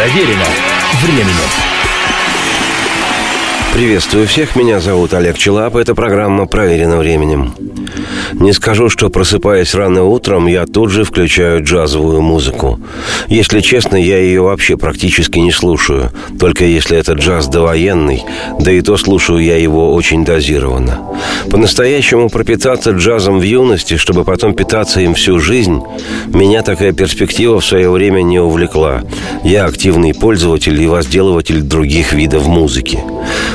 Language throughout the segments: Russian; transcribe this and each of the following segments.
Проверено временем. Приветствую всех, меня зовут Олег Челап, это программа «Проверено временем». Не скажу, что просыпаясь рано утром, я тут же включаю джазовую музыку. Если честно, я ее вообще практически не слушаю, только если это джаз довоенный, да и то слушаю я его очень дозированно. По-настоящему пропитаться джазом в юности, чтобы потом питаться им всю жизнь, меня такая перспектива в свое время не увлекла. Я активный пользователь и возделыватель других видов музыки.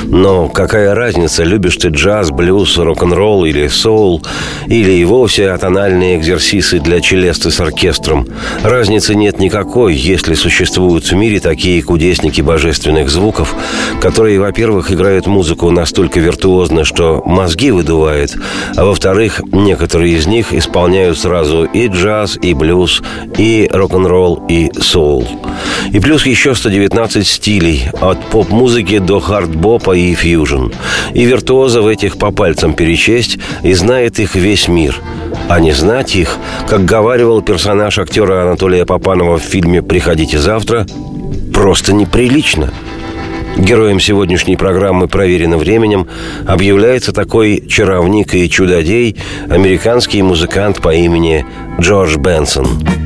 Но какая разница, любишь ты джаз, блюз, рок-н-ролл или соул, или и вовсе атональные экзерсисы для челесты с оркестром. Разницы нет никакой, если существуют в мире такие кудесники божественных звуков, которые, во-первых, играют музыку настолько виртуозно, что мозги выдувает, а во-вторых, некоторые из них исполняют сразу и джаз, и блюз, и рок-н-ролл, и соул. И плюс еще 119 стилей, от поп-музыки до хард-бопа и фьюжн. И виртуозов этих по пальцам перечесть, и знает их весь мир. А не знать их, как говаривал персонаж актера Анатолия Попанова в фильме «Приходите завтра», просто неприлично – Героем сегодняшней программы «Проверено временем» объявляется такой чаровник и чудодей, американский музыкант по имени Джордж Бенсон –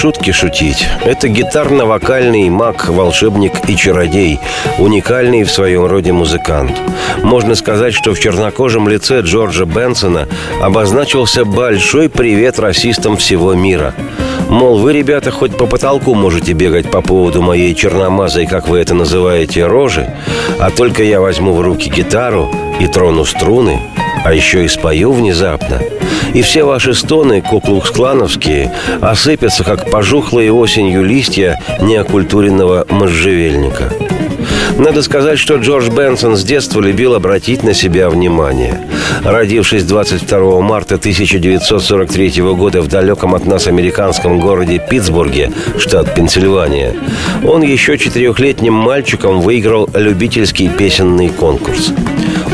шутки шутить. Это гитарно-вокальный маг, волшебник и чародей, уникальный в своем роде музыкант. Можно сказать, что в чернокожем лице Джорджа Бенсона обозначился большой привет расистам всего мира. Мол, вы, ребята, хоть по потолку можете бегать по поводу моей черномазой, как вы это называете, рожи, а только я возьму в руки гитару и трону струны, а еще и спою внезапно – и все ваши стоны, куклукс-клановские, осыпятся, как пожухлые осенью листья неокультуренного можжевельника. Надо сказать, что Джордж Бенсон с детства любил обратить на себя внимание. Родившись 22 марта 1943 года в далеком от нас американском городе Питтсбурге, штат Пенсильвания, он еще четырехлетним мальчиком выиграл любительский песенный конкурс.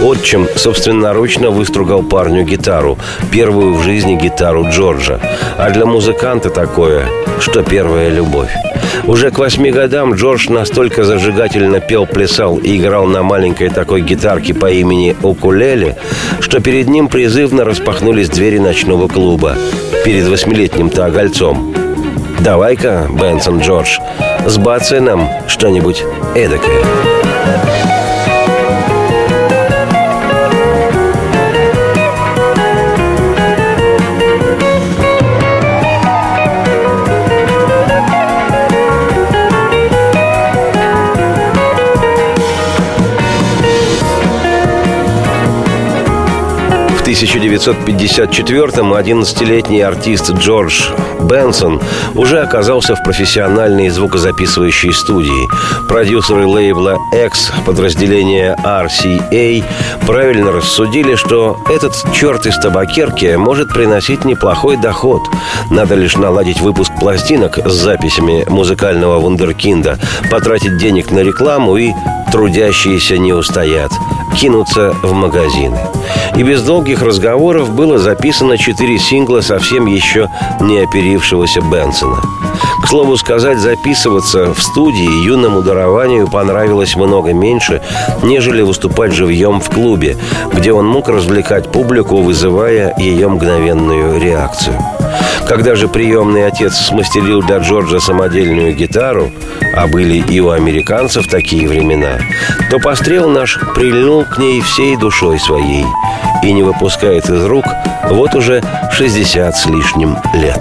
Отчим собственноручно выстругал парню гитару, первую в жизни гитару Джорджа. А для музыканта такое, что первая любовь. Уже к восьми годам Джордж настолько зажигательно пел, плясал и играл на маленькой такой гитарке по имени Укулеле, что перед ним призывно распахнулись двери ночного клуба. Перед восьмилетним-то огольцом. Давай-ка, Бенсон Джордж, сбацай нам что-нибудь эдакое. 1954-м 11-летний артист Джордж Бенсон уже оказался в профессиональной звукозаписывающей студии. Продюсеры лейбла X подразделения RCA правильно рассудили, что этот черт из табакерки может приносить неплохой доход. Надо лишь наладить выпуск пластинок с записями музыкального вундеркинда, потратить денег на рекламу и трудящиеся не устоят кинуться в магазины. И без долгих разговоров было записано четыре сингла совсем еще не оперившегося Бенсона. К слову сказать, записываться в студии юному дарованию понравилось много меньше, нежели выступать живьем в клубе, где он мог развлекать публику, вызывая ее мгновенную реакцию. Когда же приемный отец смастерил для Джорджа самодельную гитару, а были и у американцев такие времена, то пострел наш прильнул к ней всей душой своей и не выпускает из рук вот уже 60 с лишним лет.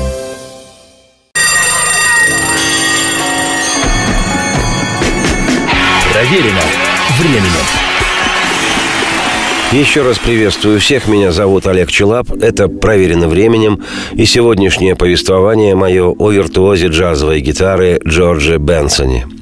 Проверено временем. Еще раз приветствую всех. Меня зовут Олег Челап. Это «Проверено временем». И сегодняшнее повествование мое о виртуозе джазовой гитары Джорджи Бенсоне –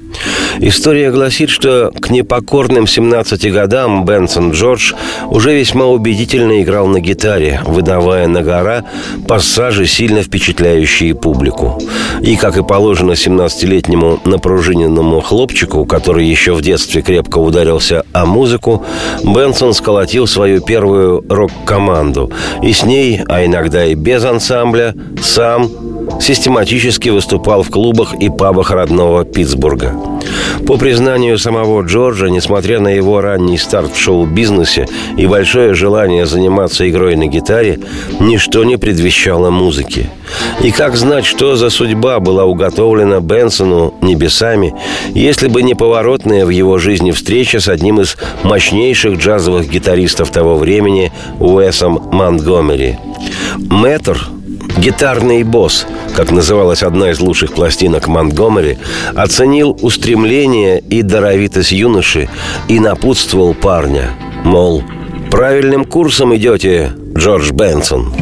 История гласит, что к непокорным 17 годам Бенсон Джордж уже весьма убедительно играл на гитаре, выдавая на гора пассажи, сильно впечатляющие публику. И, как и положено 17-летнему напружиненному хлопчику, который еще в детстве крепко ударился о музыку, Бенсон сколотил свою первую рок-команду. И с ней, а иногда и без ансамбля, сам систематически выступал в клубах и пабах родного Питтсбурга. По признанию самого Джорджа, несмотря на его ранний старт в шоу-бизнесе и большое желание заниматься игрой на гитаре, ничто не предвещало музыки. И как знать, что за судьба была уготовлена Бенсону небесами, если бы не поворотная в его жизни встреча с одним из мощнейших джазовых гитаристов того времени Уэсом Монтгомери. Мэтр, Гитарный босс, как называлась одна из лучших пластинок Монтгомери, оценил устремление и даровитость юноши и напутствовал парня, мол, правильным курсом идете, Джордж Бенсон.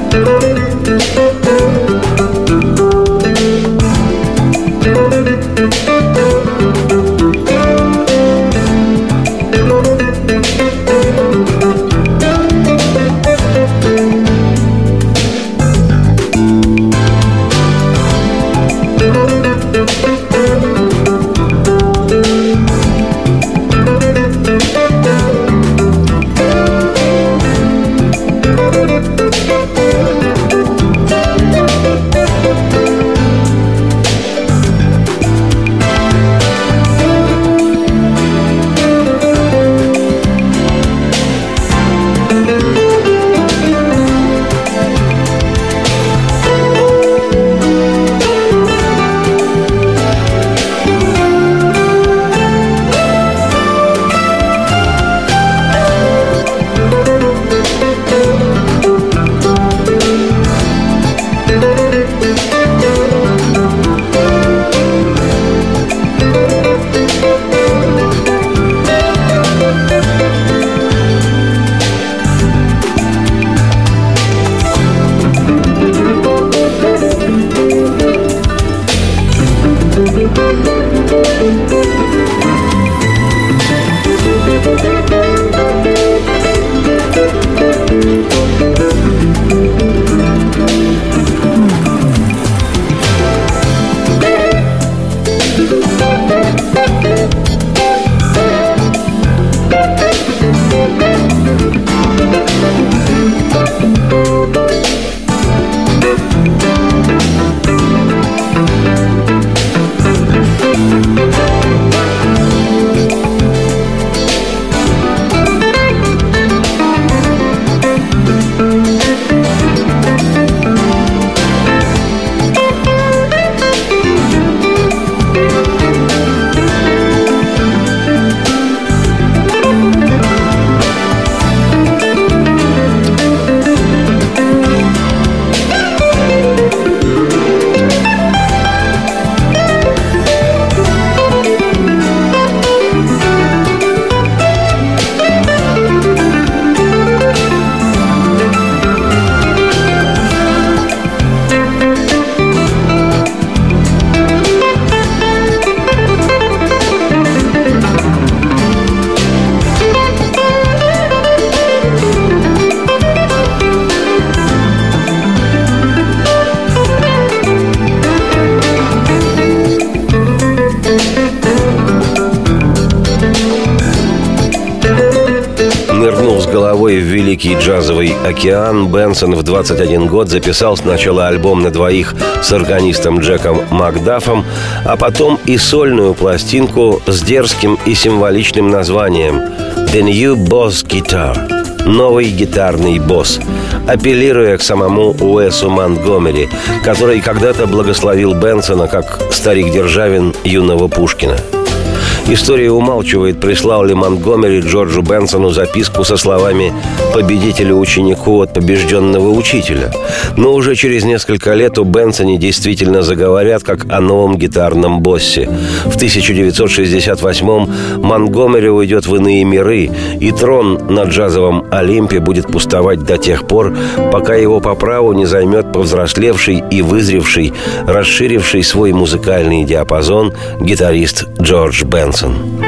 Океан, Бенсон в 21 год записал сначала альбом на двоих с органистом Джеком Макдафом, а потом и сольную пластинку с дерзким и символичным названием «The New Boss Guitar» новый гитарный босс, апеллируя к самому Уэсу Монтгомери, который когда-то благословил Бенсона как старик Державин юного Пушкина – История умалчивает, прислал ли Монтгомери Джорджу Бенсону записку со словами «победителю ученику от побежденного учителя». Но уже через несколько лет у Бенсоне действительно заговорят как о новом гитарном боссе. В 1968-м Монтгомери уйдет в иные миры, и трон на джазовом Олимпе будет пустовать до тех пор, пока его по праву не займет повзрослевший и вызревший, расширивший свой музыкальный диапазон гитарист Джордж Бенсон.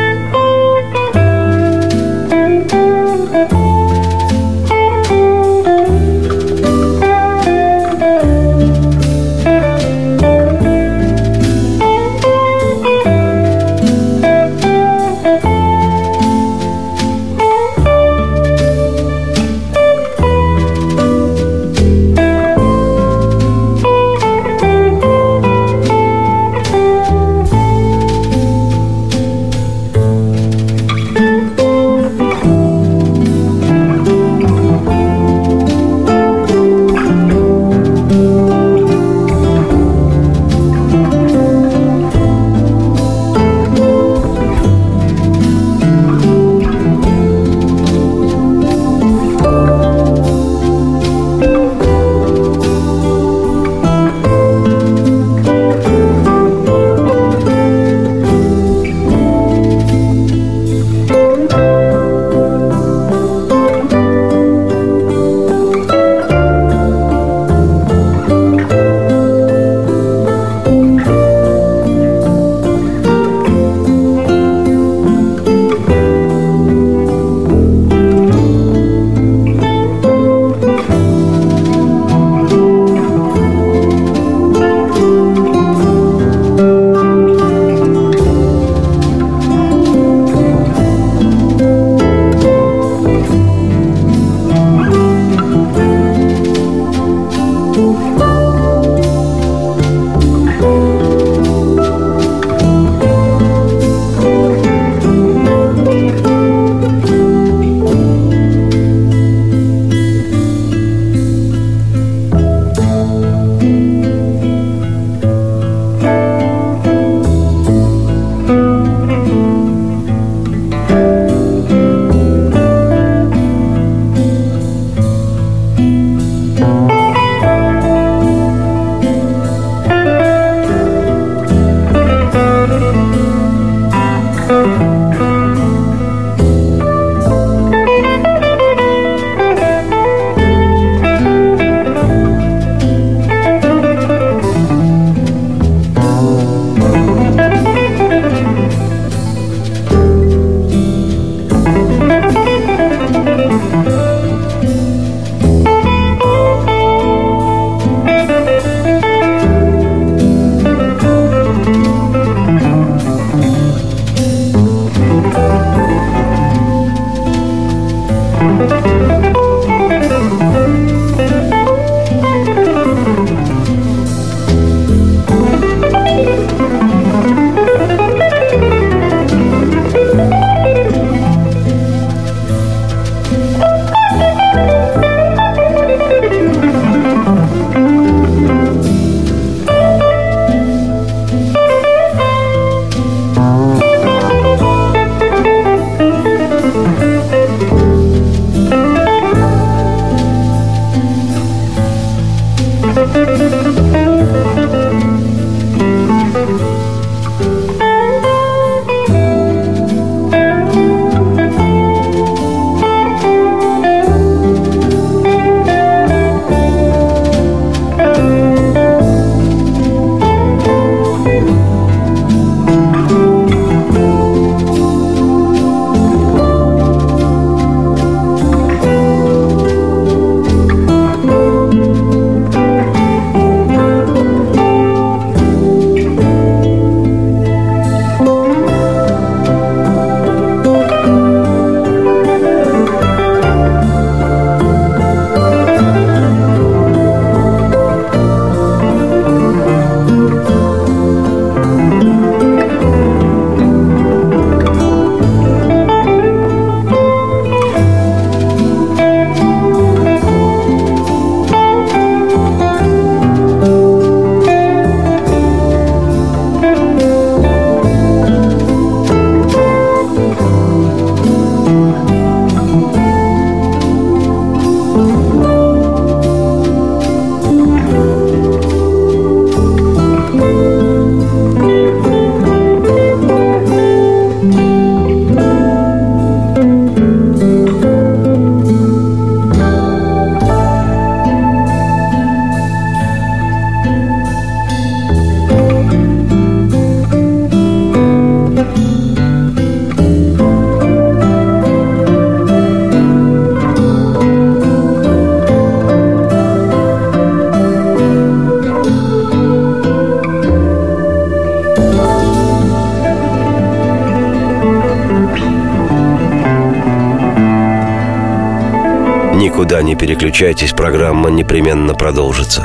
Никуда не переключайтесь, программа непременно продолжится.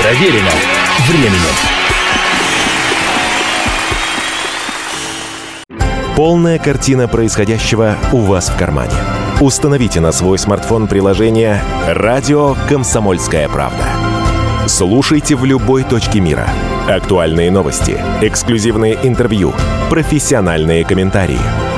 Проверено временем. Полная картина происходящего у вас в кармане. Установите на свой смартфон приложение «Радио Комсомольская правда». Слушайте в любой точке мира. Актуальные новости, эксклюзивные интервью, профессиональные комментарии.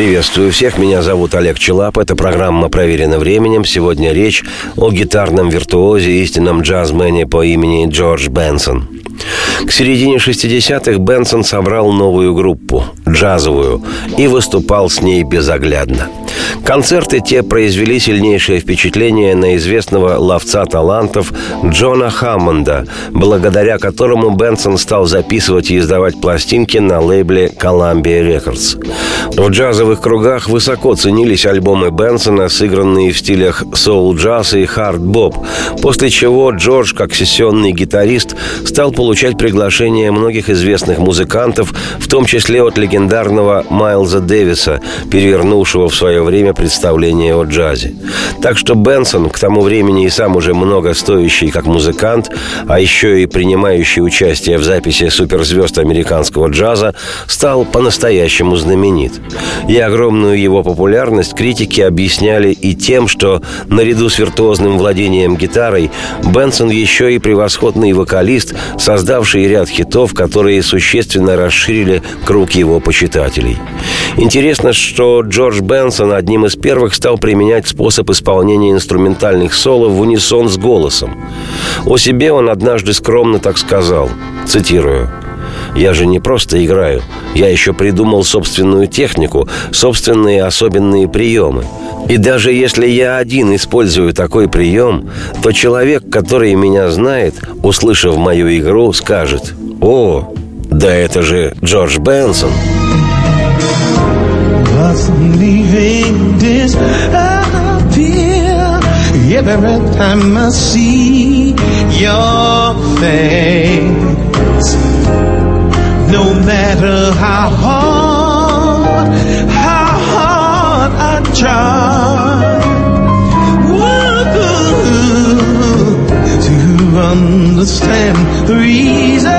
Приветствую всех, меня зовут Олег Челап, это программа «Проверено временем». Сегодня речь о гитарном виртуозе, истинном джазмене по имени Джордж Бенсон. К середине 60-х Бенсон собрал новую группу, джазовую, и выступал с ней безоглядно. Концерты те произвели сильнейшее впечатление на известного ловца талантов Джона Хаммонда, благодаря которому Бенсон стал записывать и издавать пластинки на лейбле Columbia Records. В джазовых кругах высоко ценились альбомы Бенсона, сыгранные в стилях соул-джаз и хард-боб, после чего Джордж, как сессионный гитарист, стал получать приглашения многих известных музыкантов, в том числе от легендарного Майлза Дэвиса, перевернувшего в свое время представление о джазе. Так что Бенсон, к тому времени и сам уже много стоящий как музыкант, а еще и принимающий участие в записи суперзвезд американского джаза, стал по-настоящему знаменит. И огромную его популярность критики объясняли и тем, что наряду с виртуозным владением гитарой Бенсон еще и превосходный вокалист, создавший ряд хитов, которые существенно расширили круг его почитателей. Интересно, что Джордж Бенсон одним из первых стал применять способ исполнения инструментальных соло в унисон с голосом. О себе он однажды скромно так сказал, цитирую, я же не просто играю. Я еще придумал собственную технику, собственные особенные приемы. И даже если я один использую такой прием, то человек, который меня знает, услышав мою игру, скажет «О, да это же Джордж Бенсон!» Every time I see your face No matter how hard, how hard I try to understand the reasons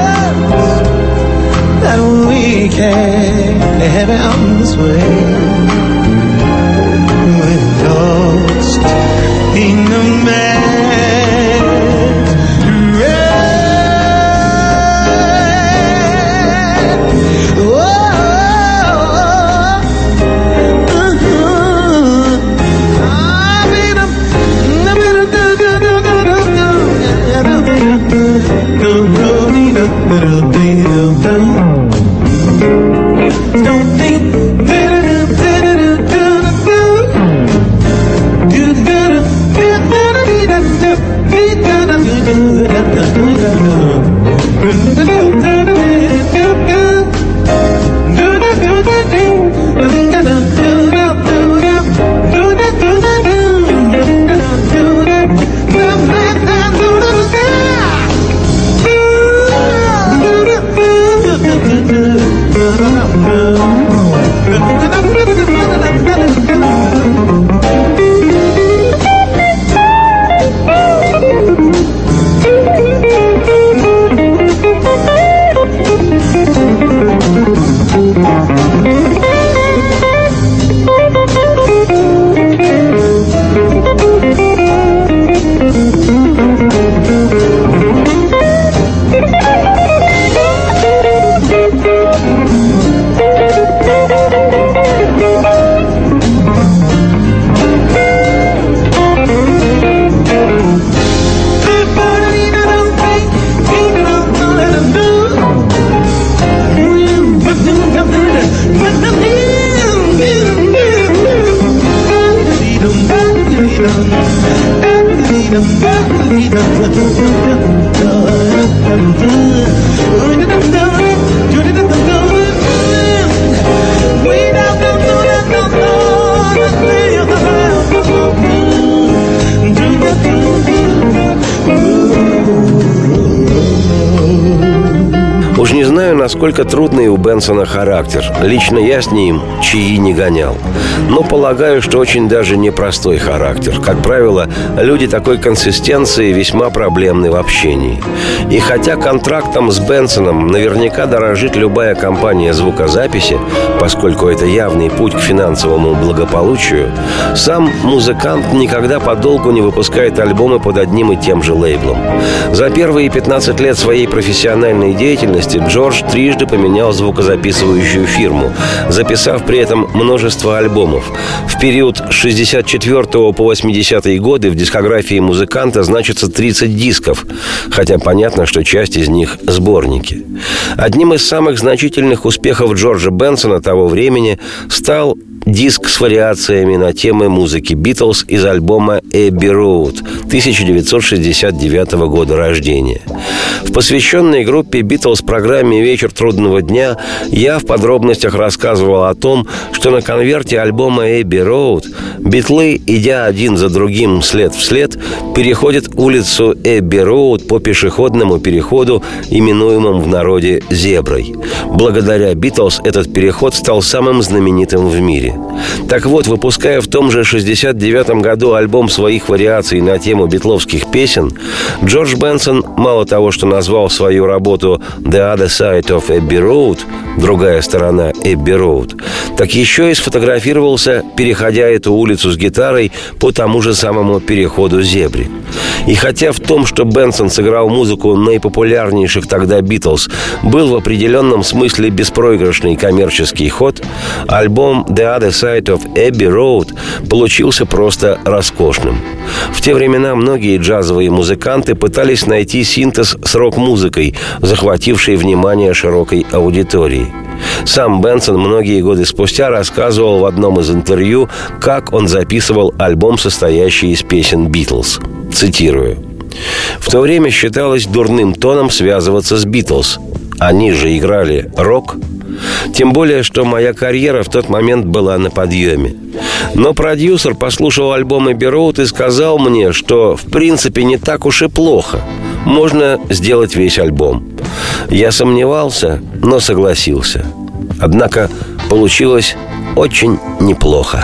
that we can't out this way. vida. Насколько трудный у Бенсона характер. Лично я с ним чаи не гонял. Но полагаю, что очень даже непростой характер. Как правило, люди такой консистенции весьма проблемны в общении. И хотя контрактом с Бенсоном наверняка дорожит любая компания звукозаписи, поскольку это явный путь к финансовому благополучию, сам музыкант никогда подолгу не выпускает альбомы под одним и тем же лейблом. За первые 15 лет своей профессиональной деятельности Джордж трижды поменял звукозаписывающую фирму, записав при этом множество альбомов. В период с 64 по 80 годы в дискографии музыканта значится 30 дисков, хотя понятно, что часть из них – сборники. Одним из самых значительных успехов Джорджа Бенсона того времени стал диск с вариациями на темы музыки Битлз из альбома «Эбби Роуд» 1969 года рождения. В посвященной группе Битлз программе «Вечер трудного дня» я в подробностях рассказывал о том, что на конверте альбома «Эбби Роуд» битлы, идя один за другим след в след, переходят улицу Эбби Роуд по пешеходному переходу, именуемому в народе «Зеброй». Благодаря Битлз этот переход стал самым знаменитым в мире. Так вот, выпуская в том же 69 году альбом своих вариаций на тему битловских песен, Джордж Бенсон мало того, что назвал свою работу «The Other Side of Abbey Road» другая сторона Эбби Роуд, так еще и сфотографировался, переходя эту улицу с гитарой по тому же самому переходу Зебри. И хотя в том, что Бенсон сыграл музыку наипопулярнейших тогда Битлз, был в определенном смысле беспроигрышный коммерческий ход, альбом «The Other Side of Abbey Road» получился просто роскошным. В те времена многие джазовые музыканты пытались найти синтез с рок-музыкой, захватившей внимание широкой аудитории. Сам Бенсон многие годы спустя рассказывал в одном из интервью, как он записывал альбом, состоящий из песен «Битлз». Цитирую. В то время считалось дурным тоном связываться с «Битлз». Они же играли рок, тем более, что моя карьера в тот момент была на подъеме. Но продюсер послушал альбомы Бероуд и сказал мне, что в принципе не так уж и плохо. Можно сделать весь альбом. Я сомневался, но согласился. Однако получилось очень неплохо.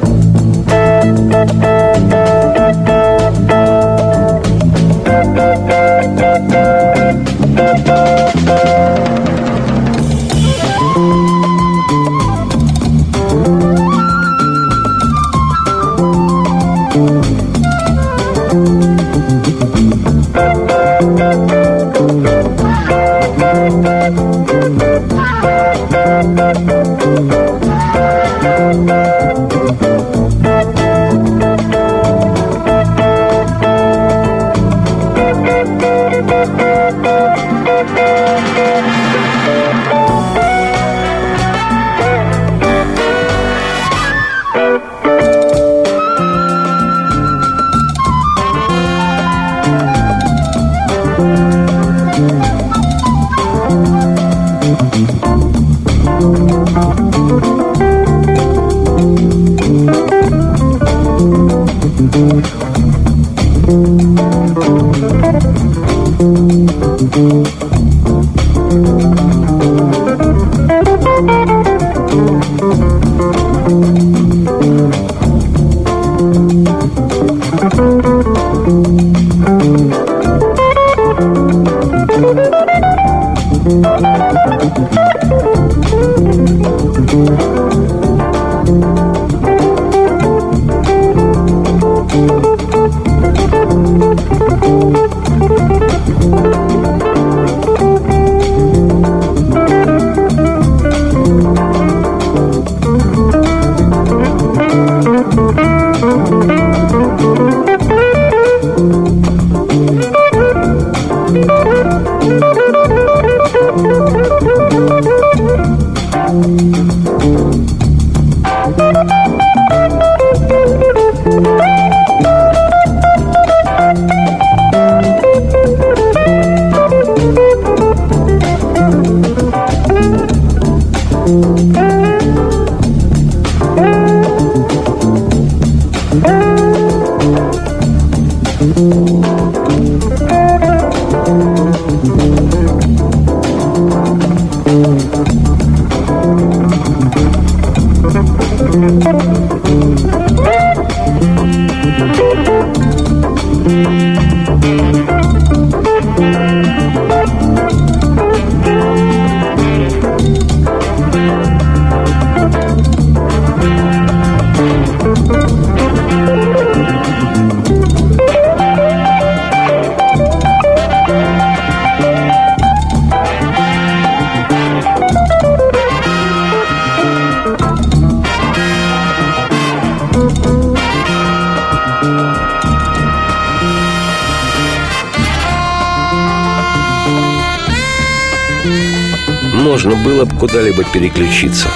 куда-либо переключиться.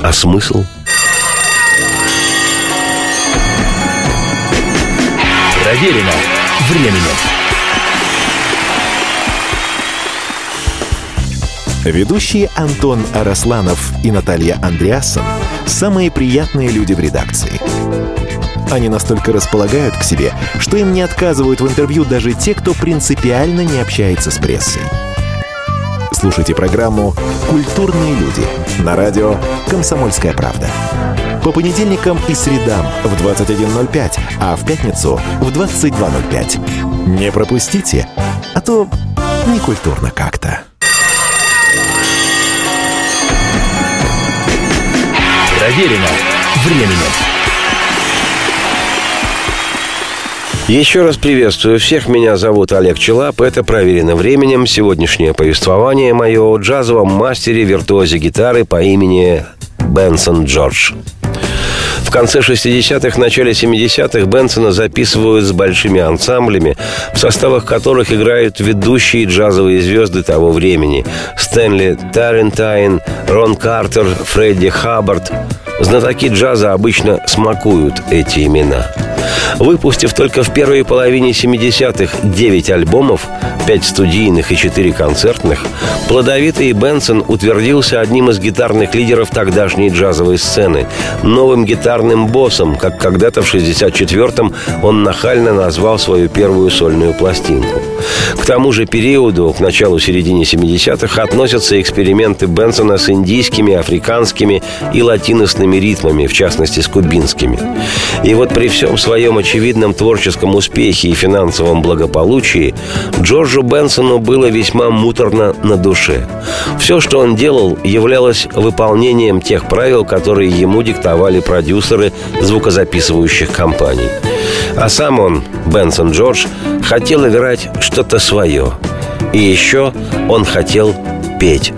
А смысл? Проверено временем. Ведущие Антон Арасланов и Наталья Андреасон – самые приятные люди в редакции. Они настолько располагают к себе, что им не отказывают в интервью даже те, кто принципиально не общается с прессой. Слушайте программу «Культурные люди» на радио «Комсомольская правда». По понедельникам и средам в 21.05, а в пятницу в 22.05. Не пропустите, а то некультурно как-то. Проверено временем. Еще раз приветствую всех. Меня зовут Олег Челап. Это «Проверено временем». Сегодняшнее повествование мое о джазовом мастере виртуозе гитары по имени Бенсон Джордж. В конце 60-х, начале 70-х Бенсона записывают с большими ансамблями, в составах которых играют ведущие джазовые звезды того времени. Стэнли Тарентайн, Рон Картер, Фредди Хаббард. Знатоки джаза обычно смакуют эти имена – Выпустив только в первой половине 70-х 9 альбомов, 5 студийных и 4 концертных, плодовитый Бенсон утвердился одним из гитарных лидеров тогдашней джазовой сцены, новым гитарным боссом, как когда-то в 64-м он нахально назвал свою первую сольную пластинку. К тому же периоду, к началу-середине 70-х, относятся эксперименты Бенсона с индийскими, африканскими и латиносными ритмами, в частности с кубинскими. И вот при всем своем очевидном творческом успехе и финансовом благополучии Джорджу Бенсону было весьма муторно на душе. Все, что он делал, являлось выполнением тех правил, которые ему диктовали продюсеры звукозаписывающих компаний. А сам он, Бенсон Джордж, хотел играть что-то свое. И еще он хотел петь.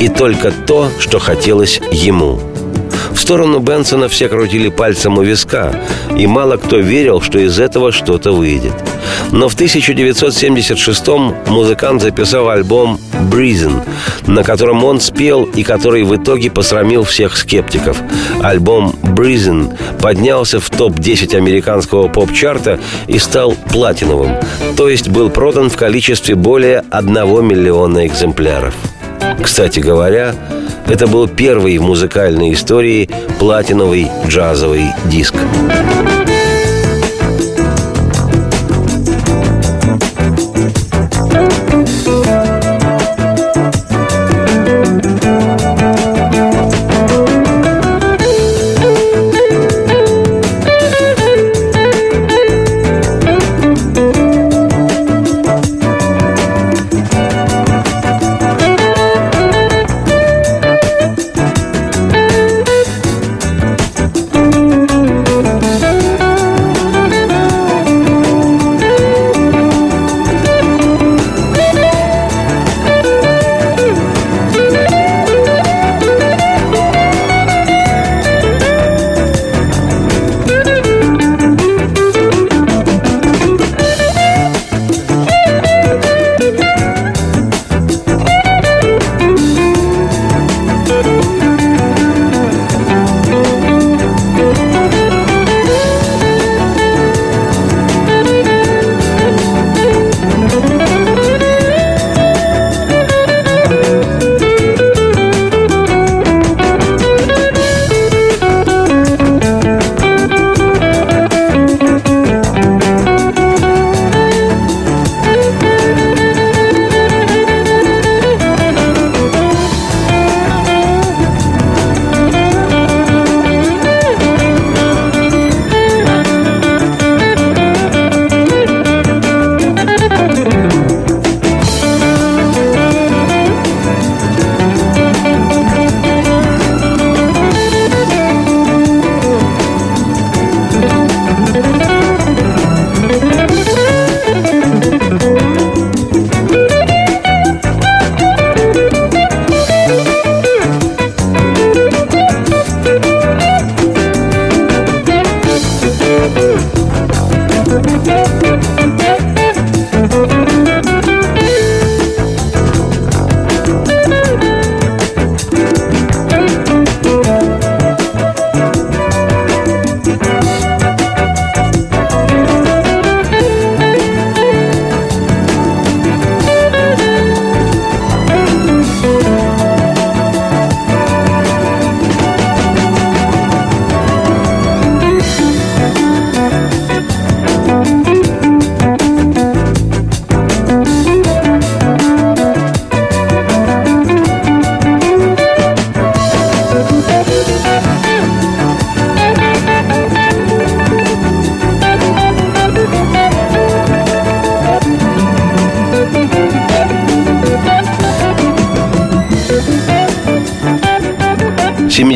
И только то, что хотелось ему – сторону Бенсона все крутили пальцем у виска, и мало кто верил, что из этого что-то выйдет. Но в 1976-м музыкант записал альбом «Breezin», на котором он спел и который в итоге посрамил всех скептиков. Альбом «Breezin» поднялся в топ-10 американского поп-чарта и стал платиновым, то есть был продан в количестве более 1 миллиона экземпляров. Кстати говоря, это был первый в музыкальной истории платиновый джазовый диск.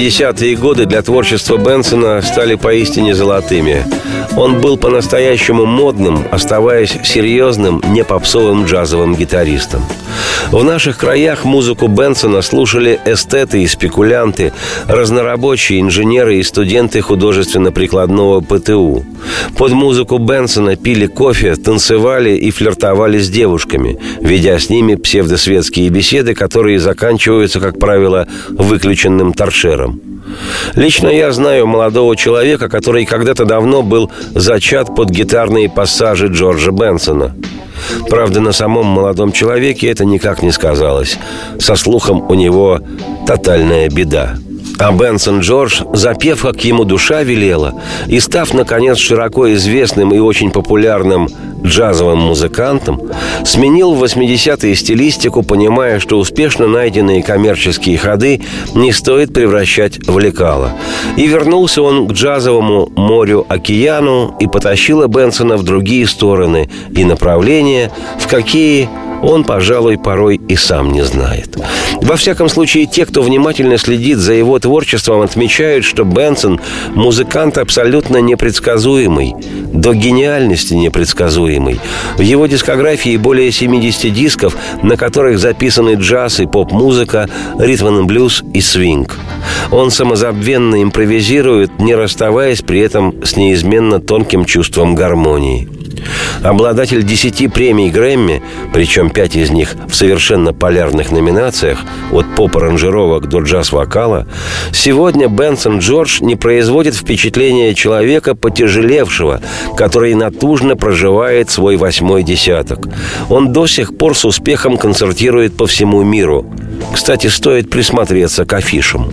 70-е годы для творчества Бенсона стали поистине золотыми. Он был по-настоящему модным, оставаясь серьезным, не попсовым джазовым гитаристом. В наших краях музыку Бенсона слушали эстеты и спекулянты, разнорабочие, инженеры и студенты художественно-прикладного ПТУ. Под музыку Бенсона пили кофе, танцевали и флиртовали с девушками, ведя с ними псевдосветские беседы, которые заканчиваются, как правило, выключенным торшером. Лично я знаю молодого человека, который когда-то давно был зачат под гитарные пассажи Джорджа Бенсона. Правда, на самом молодом человеке это никак не сказалось. Со слухом у него тотальная беда – а Бенсон Джордж, запев, как ему душа велела, и став, наконец, широко известным и очень популярным джазовым музыкантом, сменил в 80-е стилистику, понимая, что успешно найденные коммерческие ходы не стоит превращать в лекало. И вернулся он к джазовому морю-океану и потащила Бенсона в другие стороны и направления, в какие он, пожалуй, порой и сам не знает. Во всяком случае, те, кто внимательно следит за его творчеством, отмечают, что Бенсон – музыкант абсолютно непредсказуемый, до гениальности непредсказуемый. В его дискографии более 70 дисков, на которых записаны джаз и поп-музыка, ритм и блюз и свинг. Он самозабвенно импровизирует, не расставаясь при этом с неизменно тонким чувством гармонии – Обладатель десяти премий Грэмми, причем пять из них в совершенно полярных номинациях, от поп-аранжировок до джаз-вокала, сегодня Бенсон Джордж не производит впечатления человека потяжелевшего, который натужно проживает свой восьмой десяток. Он до сих пор с успехом концертирует по всему миру. Кстати, стоит присмотреться к афишам.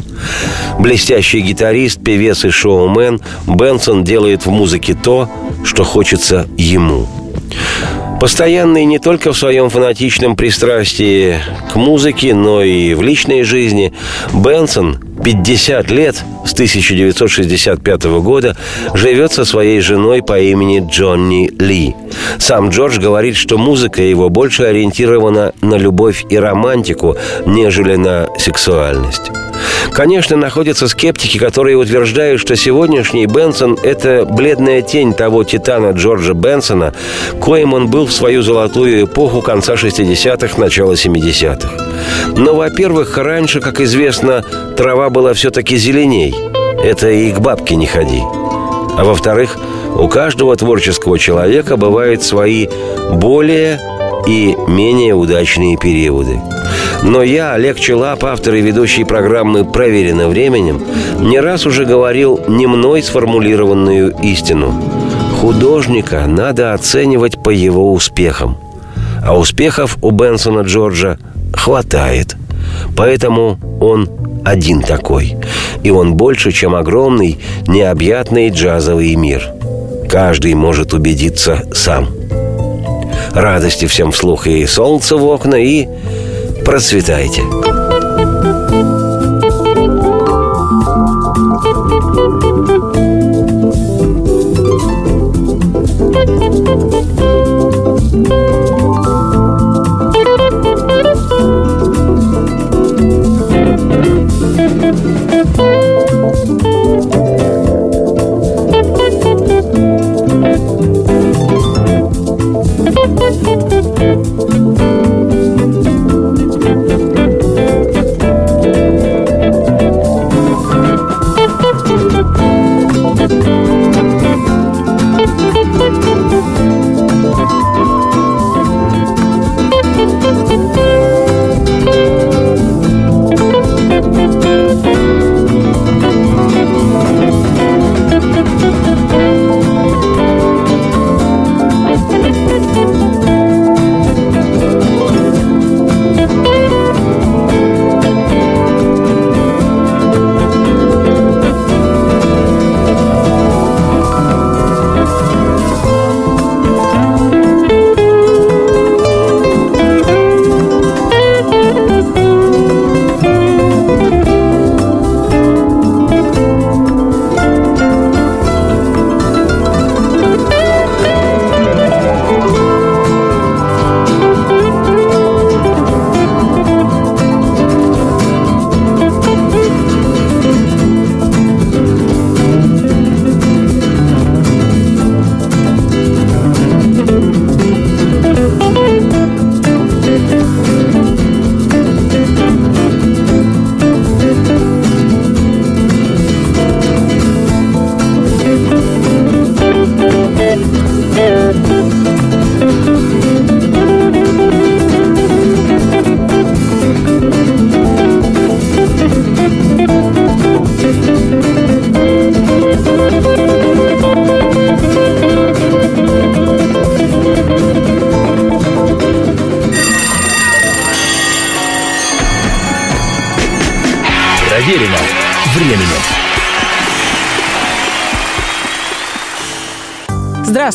Блестящий гитарист, певец и шоумен, Бенсон делает в музыке то, что хочется ему. Постоянный не только в своем фанатичном пристрастии к музыке, но и в личной жизни, Бенсон 50 лет с 1965 года живет со своей женой по имени Джонни Ли. Сам Джордж говорит, что музыка его больше ориентирована на любовь и романтику, нежели на сексуальность. Конечно, находятся скептики, которые утверждают, что сегодняшний Бенсон – это бледная тень того титана Джорджа Бенсона, коим он был в свою золотую эпоху конца 60-х, начала 70-х. Но, во-первых, раньше, как известно, трава была все-таки зеленей. Это и к бабке не ходи. А во-вторых, у каждого творческого человека бывают свои более и менее удачные периоды. Но я, Олег Челап, автор и ведущий программы «Проверено временем», не раз уже говорил не мной сформулированную истину. Художника надо оценивать по его успехам. А успехов у Бенсона Джорджа хватает. Поэтому он один такой. И он больше, чем огромный, необъятный джазовый мир. Каждый может убедиться сам. Радости всем вслух и солнце в окна, и Процветайте!